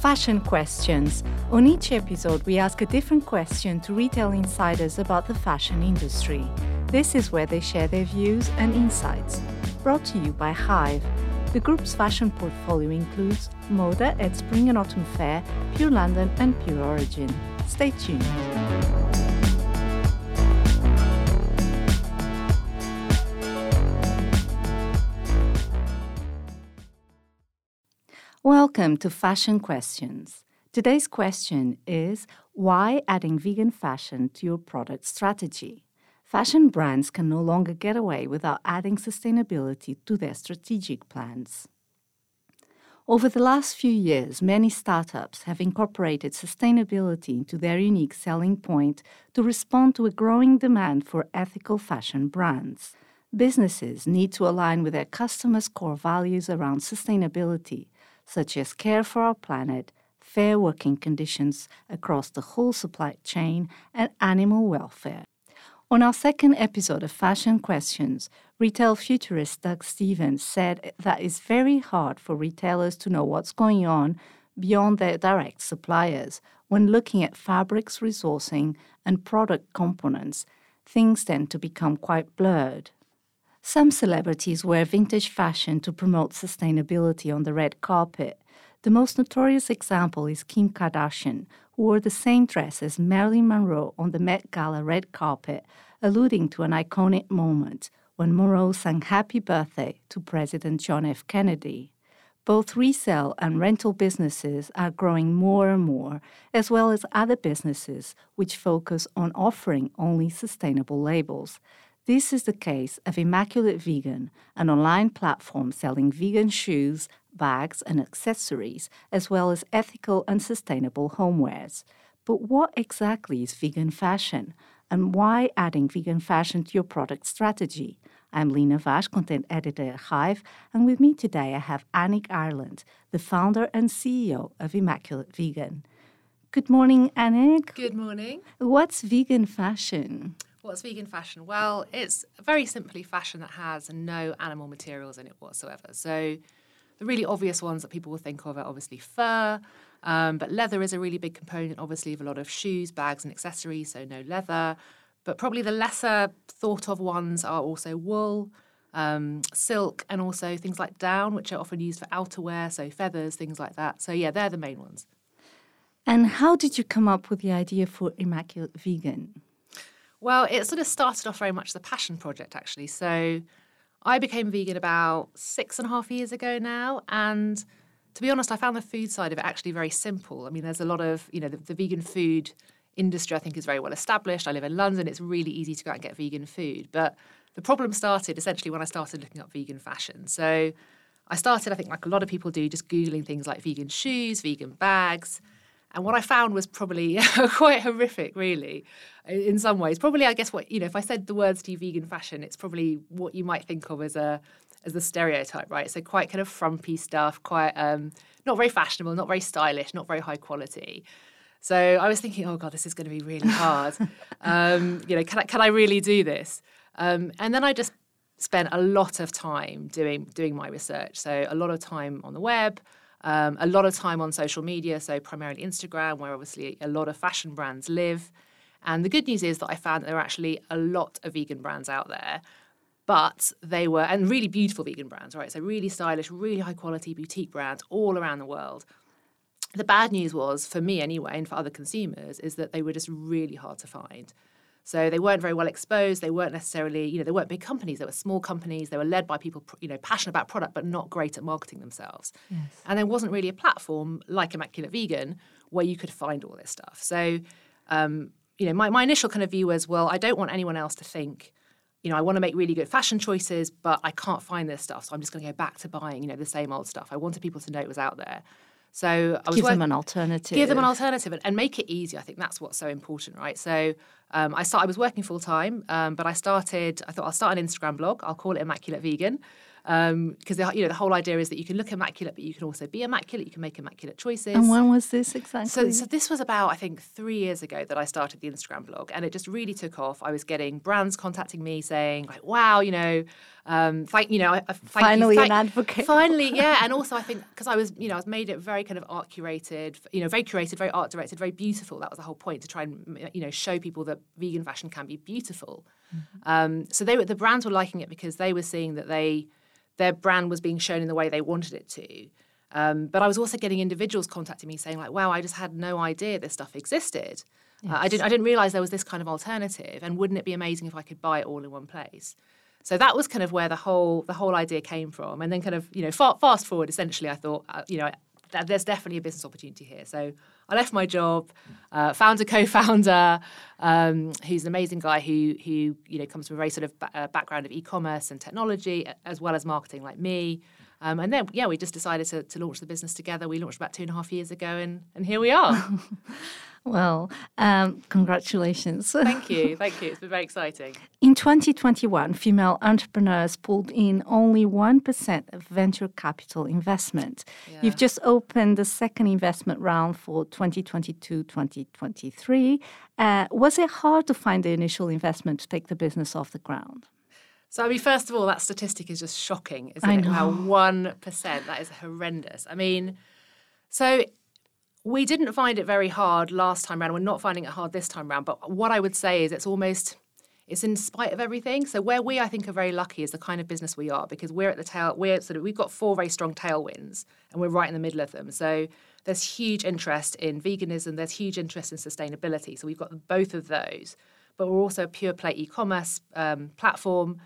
Fashion Questions. On each episode, we ask a different question to retail insiders about the fashion industry. This is where they share their views and insights. Brought to you by Hyve. The group's fashion portfolio includes Moda at Spring and Autumn Fair, Pure London, and Pure Origin. Stay tuned. Welcome to Fashion Questions. Today's question is why adding vegan fashion to your product strategy? Fashion brands can no longer get away without adding sustainability to their strategic plans. Over the last few years, many startups have incorporated sustainability into their unique selling point to respond to a growing demand for ethical fashion brands. Businesses need to align with their customers' core values around sustainability such as care for our planet, fair working conditions across the whole supply chain, and animal welfare. On our second episode of Fashion Questions, retail futurist Doug Stephens said that it's very hard for retailers to know what's going on beyond their direct suppliers. When looking at fabrics resourcing and product components, things tend to become quite blurred. Some celebrities wear vintage fashion to promote sustainability on the red carpet. The most notorious example is Kim Kardashian, who wore the same dress as Marilyn Monroe on the Met Gala red carpet, alluding to an iconic moment when Monroe sang Happy Birthday to President John F. Kennedy. Both resale and rental businesses are growing more and more, as well as other businesses which focus on offering only sustainable labels. This is the case of Immaculate Vegan, an online platform selling vegan shoes, bags, and accessories, as well as ethical and sustainable homewares. But what exactly is vegan fashion? And why adding vegan fashion to your product strategy? I'm Lina Vaz, content editor at Hyve, and with me today I have Annick Ireland, the founder and CEO of Immaculate Vegan. Good morning, Annick. Good morning. What's vegan fashion? What's vegan fashion? Well, it's very simply fashion that has no animal materials in it whatsoever. So the really obvious ones that people will think of are obviously fur, um, but leather is a really big component, obviously, of a lot of shoes, bags, and accessories, so no leather. But probably the lesser thought of ones are also wool, um, silk, and also things like down, which are often used for outerwear, so feathers, things like that. So, yeah, they're the main ones. And how did you come up with the idea for Immaculate Vegan? Well, it sort of started off very much as a passion project, actually. So I became vegan about six and a half years ago now. And to be honest, I found the food side of it actually very simple. I mean, there's a lot of, you know, the, the vegan food industry, I think, is very well established. I live in London. It's really easy to go out and get vegan food. But the problem started essentially when I started looking up vegan fashion. So I started, I think, like a lot of people do, just Googling things like vegan shoes, vegan bags. And what I found was probably quite horrific, really, in some ways. Probably, I guess, what, you know, if I said the words to you, vegan fashion, it's probably what you might think of as a as the stereotype, right? So quite kind of frumpy stuff, quite um, not very fashionable, not very stylish, not very high quality. So I was thinking, oh god, this is going to be really hard. um, you know, can I, can I really do this? Um, and then I just spent a lot of time doing doing my research. So a lot of time on the web, um, a lot of time on social media, so primarily Instagram, where obviously a lot of fashion brands live. And the good news is that I found that there are actually a lot of vegan brands out there, but they were, and really beautiful vegan brands, right? So really stylish, really high quality boutique brands all around the world. The bad news was, for me anyway, and for other consumers, is that they were just really hard to find. So they weren't very well exposed. They weren't necessarily, you know, they weren't big companies. They were small companies. They were led by people, you know, passionate about product, but not great at marketing themselves. Yes. And there wasn't really a platform like Immaculate Vegan where you could find all this stuff. So, um, you know, my, my initial kind of view was, well, I don't want anyone else to think, you know, I want to make really good fashion choices, but I can't find this stuff. So I'm just going to go back to buying, you know, the same old stuff. I wanted people to know it was out there. So I was give working, them an alternative. Give them an alternative and, and, make it easy. I think that's what's so important, right? So um, I start. I was working full time, um, but I started. I thought I'll start an Instagram blog. I'll call it Immaculate Vegan. Because the you know the whole idea is that you can look immaculate, but you can also be immaculate. You can make immaculate choices. And when was this exactly? So, so this was about I think three years ago that I started the Instagram blog, and it just really took off. I was getting brands contacting me saying like, "Wow, you know, um, thank you know, I- I- thank Finally you, an thank- advocate. Finally, yeah, and also I think because I was you know I was made it very kind of art curated, you know, very curated, very art directed, very beautiful. That was the whole point to try and you know show people that vegan fashion can be beautiful. Um, so they were the brands were liking it because they were seeing that they their brand was being shown in the way they wanted it to. Um, but I was also getting individuals contacting me saying like, "Wow, I just had no idea this stuff existed. Uh, I didn't I didn't realize there was this kind of alternative, and wouldn't it be amazing if I could buy it all in one place?" So that was kind of where the whole the whole idea came from, and then kind of you know fa- fast forward. Essentially, I thought uh, you know th- there's definitely a business opportunity here. So I left my job, uh, found a co-founder um, who's an amazing guy who who you know comes from a very sort of ba- uh, background of e-commerce and technology as well as marketing like me. Um, and then yeah, we just decided to, to launch the business together. We launched about two and a half years ago, and and here we are. well, um, congratulations. thank you, thank you. It's been very exciting. In 2021, female entrepreneurs pulled in only 1% of venture capital investment. You've just opened the second investment round for 2022 2023. Uh, was it hard to find the initial investment to take the business off the ground? So I mean, first of all, that statistic is just shocking, isn't I it? How know. one percent that is horrendous. I mean, so we didn't find it very hard last time round. We're not finding it hard this time round. But what I would say is, it's almost it's in spite of everything. So where we, I think, are very lucky is the kind of business we are because we're at the tail. We're sort of we've got four very strong tailwinds, and we're right in the middle of them. So there's huge interest in veganism. There's huge interest in sustainability. So we've got both of those. But we're also a pure play e-commerce um, platform.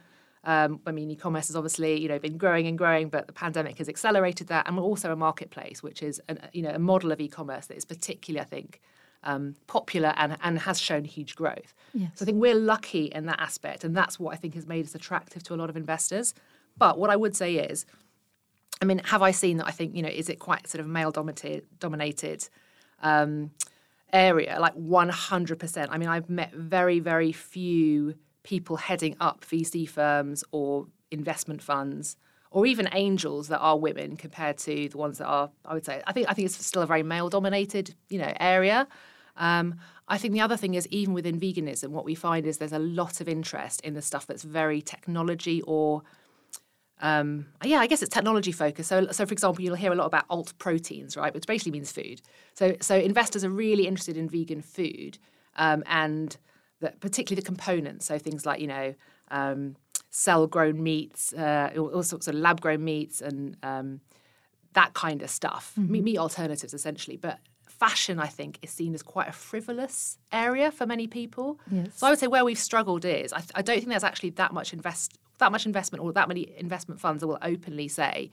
Um, I mean, e-commerce has obviously, you know, been growing and growing, but the pandemic has accelerated that. And we're also a marketplace, which is, an, you know, a model of e-commerce that is particularly, I think, um, popular and, and has shown huge growth. Yes. So I think we're lucky in that aspect, and that's what I think has made us attractive to a lot of investors. But what I would say is, I mean, have I seen that? I think you know, is it quite sort of male dominated, dominated um, area? Like one hundred percent. I mean, I've met very, very few people heading up VC firms or investment funds, or even angels that are women compared to the ones that are. I would say. I think. I think it's still a very male dominated, you know, area. Um, I think the other thing is even within veganism, what we find is there's a lot of interest in the stuff that's very technology or um, yeah, I guess it's technology focused. So, so for example, you'll hear a lot about alt proteins, right, which basically means food. So, so investors are really interested in vegan food um, and the, particularly the components. So things like you know um, cell grown meats, uh, all, sorts of lab grown meats, and um, that kind of stuff. Meat, meat alternatives, essentially, but. Fashion, I think, is seen as quite a frivolous area for many people. Yes. So I would say where we've struggled is I, I don't think there's actually that much invest that much investment or that many investment funds that will openly say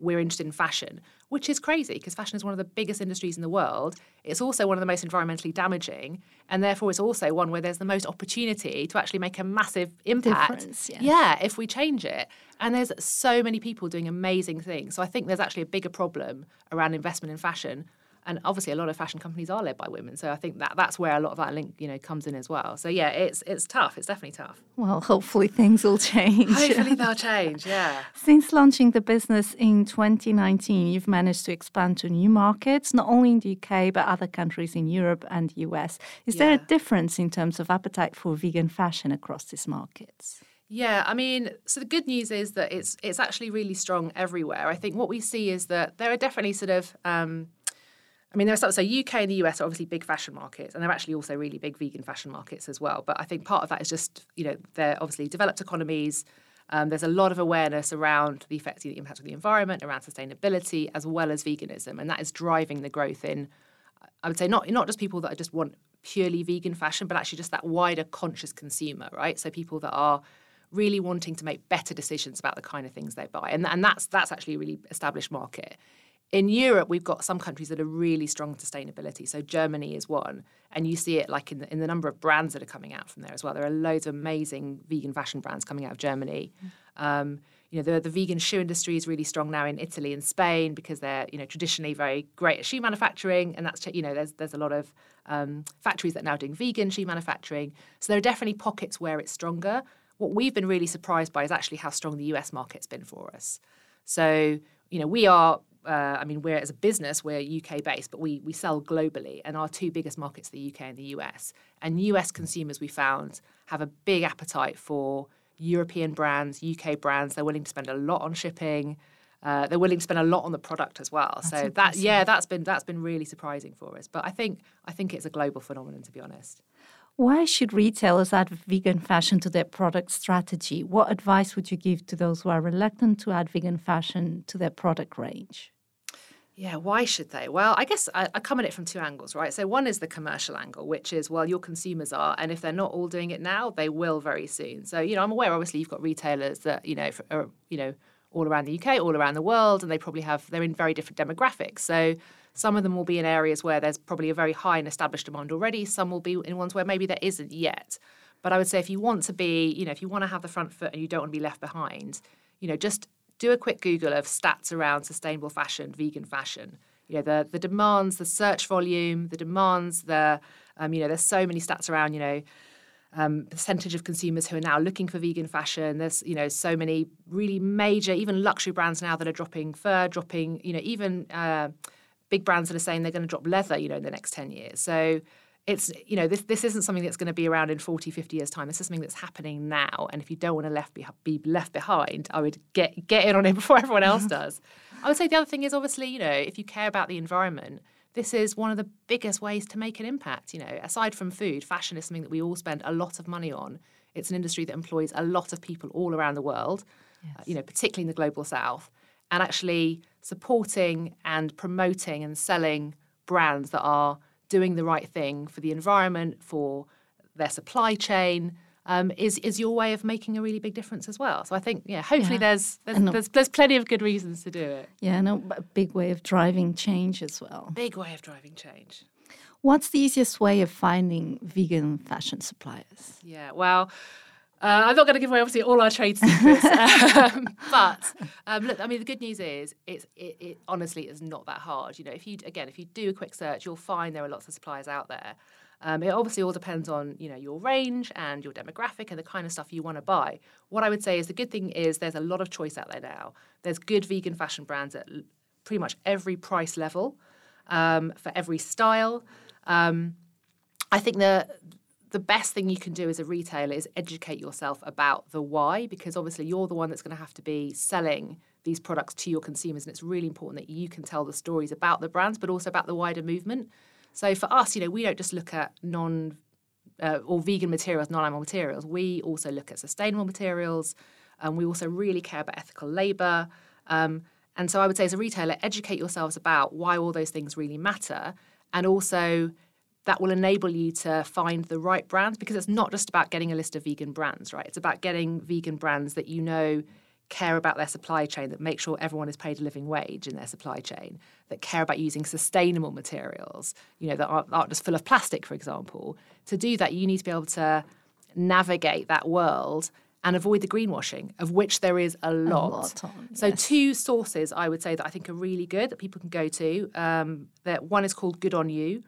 we're interested in fashion, which is crazy because fashion is one of the biggest industries in the world. It's also one of the most environmentally damaging, and therefore it's also one where there's the most opportunity to actually make a massive impact. Yes. Yeah, if we change it. And there's so many people doing amazing things. So I think there's actually a bigger problem around investment in fashion. And obviously, a lot of fashion companies are led by women, so I think that that's where a lot of that link, you know, comes in as well. So yeah, it's it's tough. It's definitely tough. Well, hopefully things will change. Hopefully they'll change. Yeah. Since launching the business in 2019, you've managed to expand to new markets, not only in the UK, but other countries in Europe and US. Is there a difference in terms of appetite for vegan fashion across these markets? Yeah, I mean, so the good news is that it's it's actually really strong everywhere. I think what we see is that there are definitely sort of um, I mean, there's so UK and the US are obviously big fashion markets, and they're actually also really big vegan fashion markets as well. But I think part of that is just you know they're obviously developed economies. Um, there's a lot of awareness around the effect, the impact of the environment, around sustainability, as well as veganism, and that is driving the growth in. I would say not not just people that just want purely vegan fashion, but actually just that wider conscious consumer, right? So people that are really wanting to make better decisions about the kind of things they buy, and and that's that's actually a really established market. In Europe, we've got some countries that are really strong in sustainability. So Germany is one, and you see it like in the, in the number of brands that are coming out from there as well. There are loads of amazing vegan fashion brands coming out of Germany. Um, you know, the, the vegan shoe industry is really strong now in Italy and Spain because they're you know traditionally very great at shoe manufacturing, and that's you know there's there's a lot of um, factories that are now doing vegan shoe manufacturing. So there are definitely pockets where it's stronger. what we've been really surprised by is actually how strong the US market's been for us. So, you know, we are uh, I mean, we're as a business, we're UK based, but we we sell globally, and our two biggest markets are the UK and the US. And US consumers, we found, have a big appetite for European brands, UK brands. They're willing to spend a lot on shipping. Uh, they're willing to spend a lot on the product as well. That's so impressive. that yeah, that's been that's been really surprising for us. But I think I think it's a global phenomenon, to be honest. Why should retailers add vegan fashion to their product strategy? What advice would you give to those who are reluctant to add vegan fashion to their product range? Yeah, why should they? Well, I guess I, I, come at it from two angles, right? So, one is the commercial angle, which is, well, your consumers are, and if they're not all doing it now, they will very soon. So, you know, I'm aware, obviously, you've got retailers that, you know, are, uh, you know, all around the UK, all around the world, and they probably have, they're in very different demographics. So, some of them will be in areas where there's probably a very high and established demand already. Some will be in ones where maybe there isn't yet. But I would say if you want to be, you know, if you want to have the front foot and you don't want to be left behind, you know, just do a quick Google of stats around sustainable fashion, vegan fashion. You know, the the demands, the search volume, the demands, the um, you know, there's so many stats around, you know, um, percentage of consumers who are now looking for vegan fashion. There's you know so many really major, even luxury brands now that are dropping fur, dropping you know even uh, big brands that are saying they're going to drop leather, you know, in the next 10 years. So it's, you know, this, this isn't something that's going to be around in 40, 50 years' time. This is something that's happening now. And if you don't want to left be, be left behind, I would get, get in on it before everyone else does. I would say the other thing is obviously, you know, if you care about the environment, this is one of the biggest ways to make an impact. You know, aside from food, fashion is something that we all spend a lot of money on. It's an industry that employs a lot of people all around the world, yes. uh, you know, particularly in the global south and actually supporting and promoting and selling brands that are doing the right thing for the environment, for their supply chain, um, is is your way of making a really big difference as well. So I think, yeah, hopefully yeah. there's there's, there's, there's plenty of good reasons to do it. Yeah, no, a big way of driving change as well. Big way of driving change. What's the easiest way of finding vegan fashion suppliers? Yeah, well. Uh, I'm not going to give away obviously all our trade secrets, um, but um, look, I mean, the good news is it's it, it, honestly is not that hard. You know, if you again, if you do a quick search, you'll find there are lots of suppliers out there. Um, it obviously all depends on you know your range and your demographic and the kind of stuff you want to buy. What I would say is the good thing is there's a lot of choice out there now. There's good vegan fashion brands at pretty much every price level, um, for every style. Um, I think the the best thing you can do as a retailer is educate yourself about the why, because obviously you're the one that's going to have to be selling these products to your consumers. And it's really important that you can tell the stories about the brands, but also about the wider movement. So for us, you know, we don't just look at non uh, or vegan materials, non-animal materials. We also look at sustainable materials. and we also really care about ethical labour. Um, and so I would say, as a retailer, educate yourselves about why all those things really matter, and also that will enable you to find the right brands because it's not just about getting a list of vegan brands, right? It's about getting vegan brands that you know care about their supply chain, that make sure everyone is paid a living wage in their supply chain, that care about using sustainable materials, you know, that aren't, aren't just full of plastic, for example. To do that, you need to be able to navigate that world and avoid the greenwashing, of which there is a lot. A lot on, yes. So, two sources I would say that I think are really good that people can go to. Um, that one is called Good on You,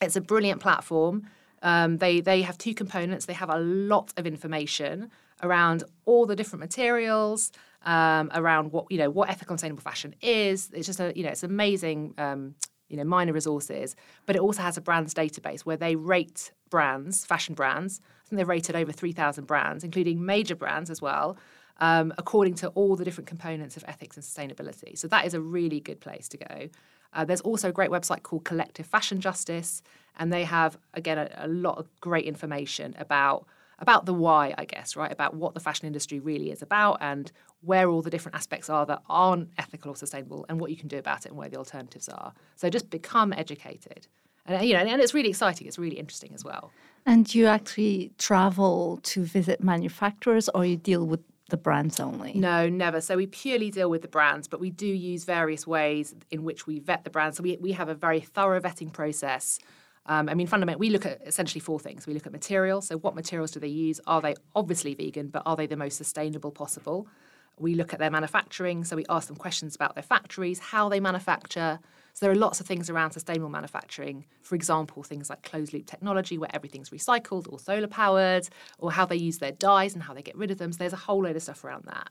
it's a brilliant platform. Um, they they have two components. They have a lot of information around all the different materials, um, around what you know what ethical and sustainable fashion is. It's just a you know it's amazing. Um, you know, minor resources, but it also has a brands database where they rate brands, fashion brands. I think they've rated over 3,000 brands, including major brands as well, um, according to all the different components of ethics and sustainability. So that is a really good place to go. Uh, there's also a great website called Collective Fashion Justice, and they have again a, a, lot of great information about about the why, I guess, right? About what the fashion industry really is about and where all the different aspects are that aren't ethical or sustainable, and what you can do about it and where the alternatives are. So just become educated, and you know, and it's really exciting. It's really interesting as well. And you actually travel to visit manufacturers, or you deal with the brands only? No, never. So we purely deal with the brands, but we do use various ways in which we vet the brands. So we, we have a very thorough vetting process. Um, I mean, fundamentally, we look at essentially four things. We look at materials. So, what materials do they use? Are they obviously vegan, but are they the most sustainable possible? We look at their manufacturing. So, we ask them questions about their factories, how they manufacture. So there are lots of things around sustainable manufacturing. For example, things like closed loop technology where everything's recycled or solar powered, or how they use their dyes and how they get rid of them. So there's a whole load of stuff around that.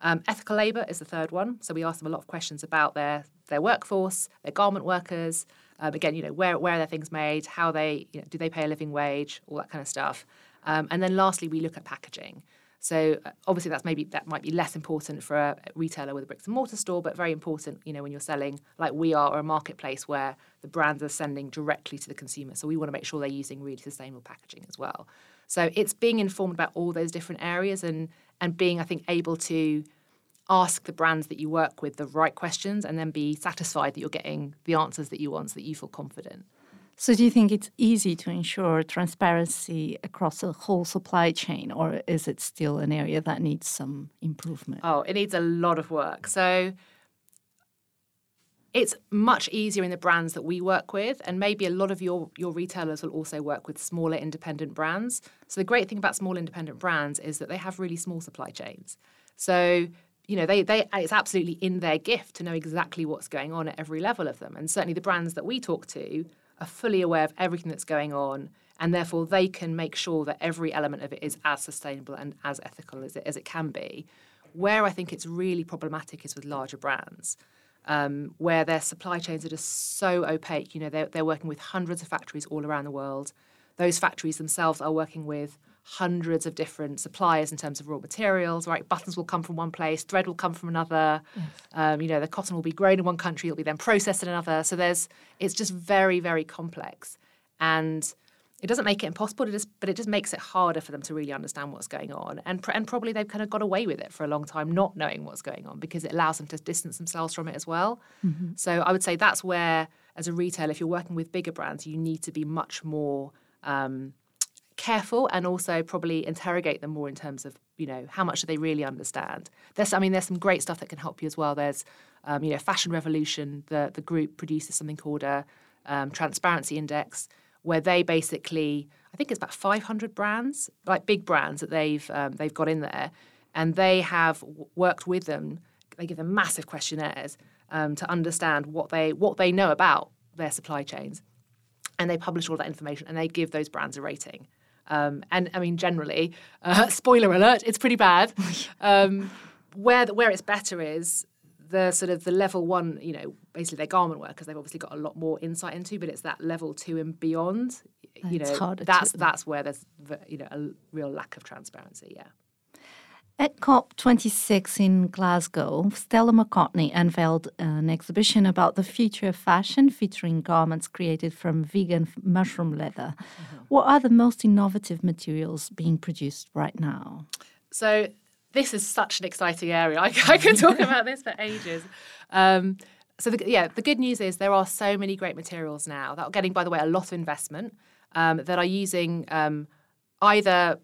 Um, ethical labour is the third one. So we ask them a lot of questions about their their workforce, their garment workers. Um, again, you know, where where are their things made? How they you know, do they pay a living wage? All that kind of stuff. Um, and then lastly, we look at packaging. So uh, obviously that's maybe that might be less important for a retailer with a bricks and mortar store, but very important, you know, when you're selling like we are or a marketplace where the brands are sending directly to the consumer. So we want to make sure they're using really sustainable packaging as well. So it's being informed about all those different areas and and being, I think, able to ask the brands that you work with the right questions and then be satisfied that you're getting the answers that you want so that you feel confident. So, do you think it's easy to ensure transparency across the whole supply chain, or is it still an area that needs some improvement? Oh, it needs a lot of work. So, it's much easier in the brands that we work with, and maybe a lot of your your retailers will also work with smaller independent brands. So, the great thing about small independent brands is that they have really small supply chains. So, you know, they, they it's absolutely in their gift to know exactly what's going on at every level of them. And certainly the brands that we talk to are fully aware of everything that's going on, and therefore they can make sure that every element of it is as sustainable and as ethical as it, as it can be. Where I think it's really problematic is with larger brands. Um, where their supply chains are just so opaque. You know, they're, they're working with hundreds of factories all around the world. Those factories themselves are working with hundreds of different suppliers in terms of raw materials. Right, buttons will come from one place, thread will come from another. Yes. Um, you know, the cotton will be grown in one country, it'll be then processed in another. So there's, it's just very, very complex, and it doesn't make it impossible. It just, but it just makes it harder for them to really understand what's going on. And and probably they've kind of got away with it for a long time, not knowing what's going on, because it allows them to distance themselves from it as well. Mm-hmm. So I would say that's where, as a retailer, if you're working with bigger brands, you need to be much more. Um, careful and also probably interrogate them more in terms of you know how much do they really understand. There's i mean there's some great stuff that can help you as well. There's um, you know fashion revolution the the group produces something called a um, transparency index where they basically i think it's about 500 brands like big brands that they've um, they've got in there and they have worked with them they give them massive questionnaires um, to understand what they what they know about their supply chains and they publish all that information and they give those brands a rating um, and I mean, generally, uh, spoiler alert, it's pretty bad. Um, where the, where it's better is the sort of the level one, you know, basically their garment workers. They've obviously got a lot more insight into, but it's that level two and beyond. You it's know, that's that's where there's you know a real lack of transparency. Yeah. At COP26 in Glasgow, Stella McCartney unveiled an exhibition about the future of fashion featuring garments created from vegan mushroom leather. Mm-hmm. What are the most innovative materials being produced right now? So, this is such an exciting area. I, I could talk about this for ages. Um, so, the, yeah, the good news is there are so many great materials now that are getting, by the way, a lot of investment um, that are using um, either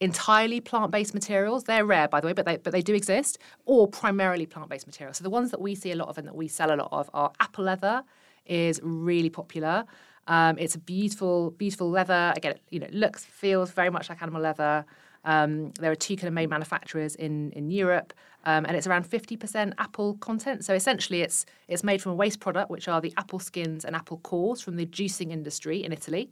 entirely plant-based materials. They're rare, by the way, but they but they do exist, or primarily plant-based materials. So the ones that we see a lot of and that we sell a lot of are apple leather is really popular. Um, it's a beautiful, beautiful leather. Again, you know, looks, feels very much like animal leather. Um, there are two kind of main manufacturers in in Europe, um, and it's around fifty percent apple content. So essentially, it's it's made from a waste product, which are the apple skins and apple cores from the juicing industry in Italy.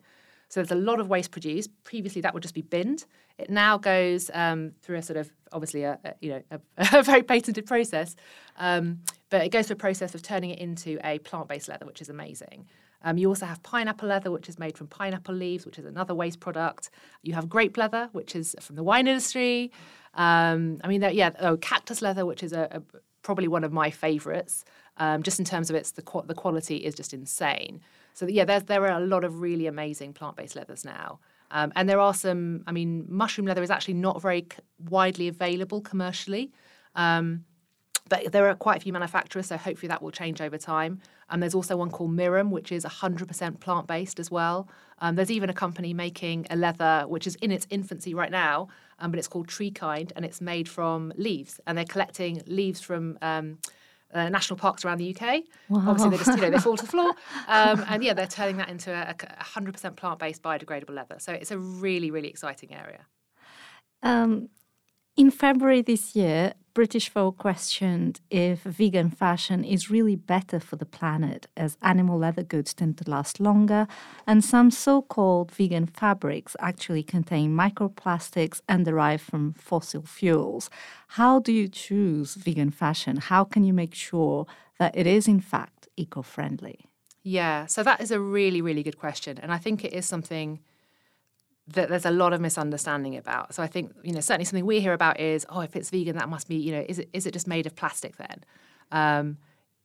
So there's a lot of waste produced. Previously, that would just be binned. It now goes um, through a sort of obviously a, a you know a, a, very patented process, um, but it goes through a process of turning it into a plant-based leather, which is amazing. Um, you also have pineapple leather, which is made from pineapple leaves, which is another waste product. You have grape leather, which is from the wine industry. Um, I mean, yeah, oh, cactus leather, which is a, probably one of my favourites, um, just in terms of its the the quality is just insane. So yeah, there there are a lot of really amazing plant based leathers now. Um, and there are some, I mean, mushroom leather is actually not very c- widely available commercially. Um, but there are quite a few manufacturers, so hopefully that will change over time. And there's also one called Mirum, which is 100% plant based as well. Um, there's even a company making a leather which is in its infancy right now, um, but it's called TreeKind, and it's made from leaves. And they're collecting leaves from um, uh, national parks around the UK. Wow. Obviously, they just you know they fall to the floor, um, and yeah, they're turning that into a, a 100% plant-based biodegradable leather. So it's a really really exciting area. Um, in February this year, British Vogue questioned if vegan fashion is really better for the planet, as animal leather goods tend to last longer, and some so called vegan fabrics actually contain microplastics and derive from fossil fuels. How do you choose vegan fashion? How can you make sure that it is, in fact, eco friendly? Yeah, so that is a really, really good question. And I think it is something that there's a lot of misunderstanding about. So I think you know certainly something we hear about is oh if it's vegan that must be you know is it is it just made of plastic then? Um,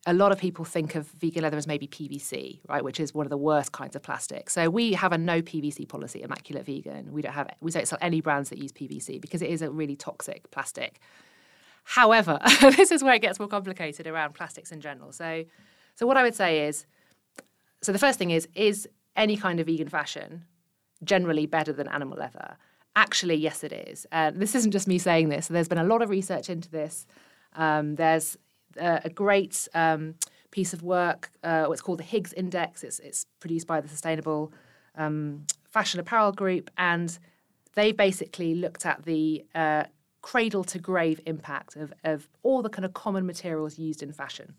a lot of people think of vegan leather as maybe PVC, right, which is one of the worst kinds of plastic. So we have a no PVC policy, Immaculate Vegan. We don't have we don't sell any brands that use PVC because it is a really toxic plastic. However, this is where it gets more complicated around plastics in general. So, so what I would say is, so the first thing is is any kind of vegan fashion generally better than animal leather. Actually, yes, it is. Uh, this isn't just me saying this. There's been a lot of research into this. Um, there's a, a great um, piece of work. Uh, what's called the Higgs Index. It's, it's produced by the Sustainable um, Fashion Apparel Group, and they basically looked at the uh, cradle to grave impact of, of all the kind of common materials used in fashion,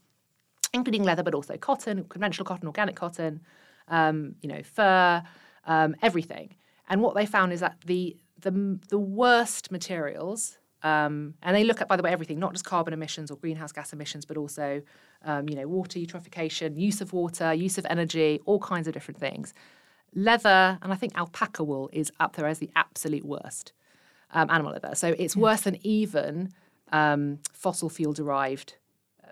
including leather, but also cotton, conventional cotton, organic cotton, um, you know, fur um, everything. And what they found is that the the, the worst materials, um, and they look at, by the way, everything, not just carbon emissions or greenhouse gas emissions, but also, um, you know, water eutrophication, use of water, use of energy, all kinds of different things. Leather, and I think alpaca wool is up there as the absolute worst um, animal leather. So it's worse than even um, fossil fuel derived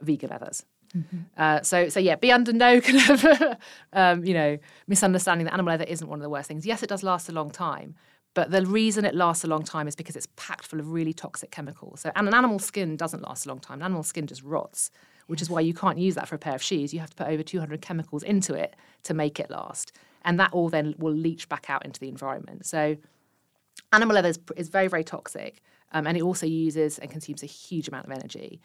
vegan leathers. Mm-hmm. Uh, so, so yeah, be under no kind of, um, you know, misunderstanding that animal leather isn't one of the worst things. Yes, it does last a long time, but the reason it lasts a long time is because it's packed full of really toxic chemicals. So, and an animal skin doesn't last a long time. An animal skin just rots, which is why you can't use that for a pair of shoes. You have to put over 200 chemicals into it to make it last, and that all then will leach back out into the environment. So, animal leather is, is very, very toxic, um, and it also uses and consumes a huge amount of energy.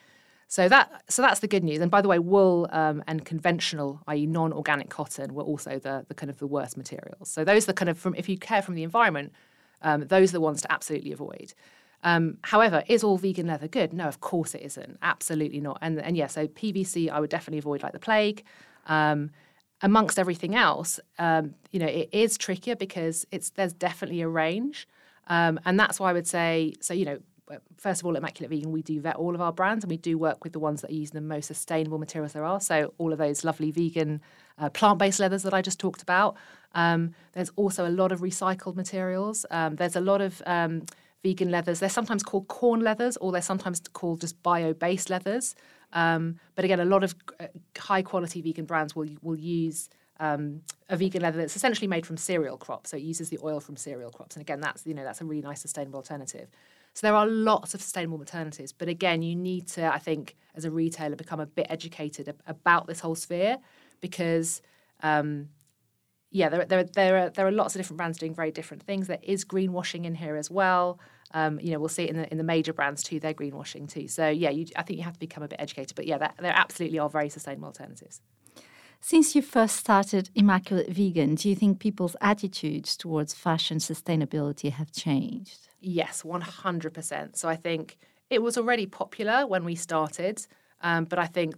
So that so that's the good news. And by the way, wool um, and conventional, i.e., non-organic cotton, were also the the kind of the worst materials. So those are the kind of from if you care from the environment, um, those are the ones to absolutely avoid. Um, however, is all vegan leather good? No, of course it isn't. Absolutely not. And and yeah, so PVC I would definitely avoid like the plague. Um, amongst everything else, um, you know, it is trickier because it's there's definitely a range. Um, and that's why I would say, so, you know, first of all, at Immaculate Vegan, we do vet all of our brands and we do work with the ones that are using the most sustainable materials there are. So, all of those lovely vegan uh, plant based leathers that I just talked about. Um, there's also a lot of recycled materials. Um, there's a lot of um, vegan leathers. They're sometimes called corn leathers or they're sometimes called just bio based leathers. Um, but again, a lot of uh, high quality vegan brands will, will use. Um, a vegan leather that's essentially made from cereal crops, so it uses the oil from cereal crops, and again, that's you know that's a really nice sustainable alternative. So there are lots of sustainable alternatives. But again, you need to, I think, as a retailer, become a bit educated about this whole sphere because, um, yeah, there, there, there, are, there are lots of different brands doing very different things. There is greenwashing in here as well. Um, you know, we'll see it in the in the major brands too. They're greenwashing too. So yeah, you, I think you have to become a bit educated. But yeah, there absolutely are very sustainable alternatives. Since you first started Immaculate Vegan, do you think people's attitudes towards fashion sustainability have changed? Yes, 100%. So I think it was already popular when we started, um, but I think,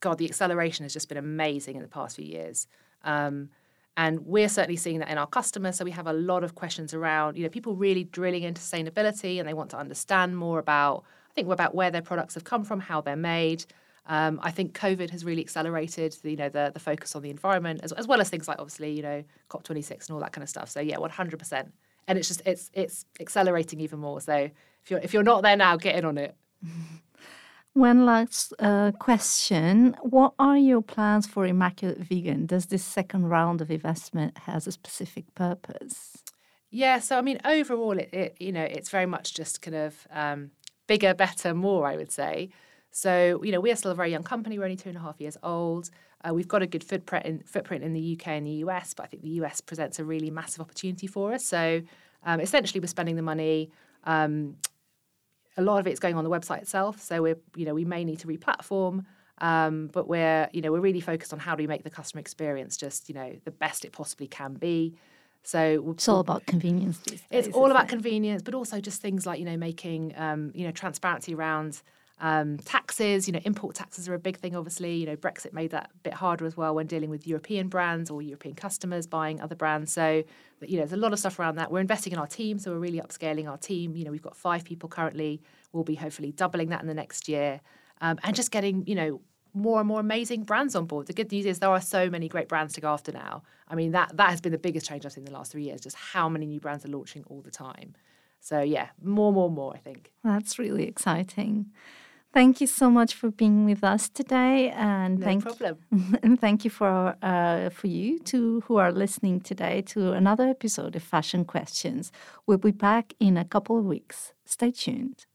God, the acceleration has just been amazing in the past few years. Um, and we're certainly seeing that in our customers. So we have a lot of questions around, you know, people really drilling into sustainability and they want to understand more about, I think, about where their products have come from, how they're made. Um, I think COVID has really accelerated, the, you know, the the focus on the environment, as, as well as things like obviously, you know, COP26 and all that kind of stuff. So yeah, 100% and it's just it's it's accelerating even more. So if you're if you're not there now, get in on it. One last uh, question: What are your plans for Immaculate Vegan? Does this second round of investment has a specific purpose? Yeah, so I mean, overall, it, it you know it's very much just kind of um, bigger, better, more. I would say. So you know, we are still a very young company. We're only two and a half years old. Uh, we've got a good footprint in, footprint in the UK and the US, but I think the US presents a really massive opportunity for us. So um, essentially, we're spending the money. Um, a lot of it's going on the website itself. So we're, you know, we may need to re-platform, um, but we're, you know, we're really focused on how do we make the customer experience just, you know, the best it possibly can be. So it's all about convenience. Days, it's all about it? convenience, but also just things like you know making um, you know transparency around Um, taxes, you know, import taxes are a big thing, obviously. You know, Brexit made that a bit harder as well when dealing with European brands or European customers buying other brands. So, you know, there's a lot of stuff around that. We're investing in our team, so we're really upscaling our team. You know, we've got five people currently. We'll be hopefully doubling that in the next year. Um, and just getting, you know, more and more amazing brands on board. The good news is there are so many great brands to go after now. I mean, that that has been the biggest change I've seen in the last three years, just how many new brands are launching all the time. So yeah, more, more, more, I think. That's really exciting. Thank you so much for being with us today, and No thank problem. and thank you for uh, for you to who are listening today to another episode of Fashion Questions. We'll be back in a couple of weeks. Stay tuned.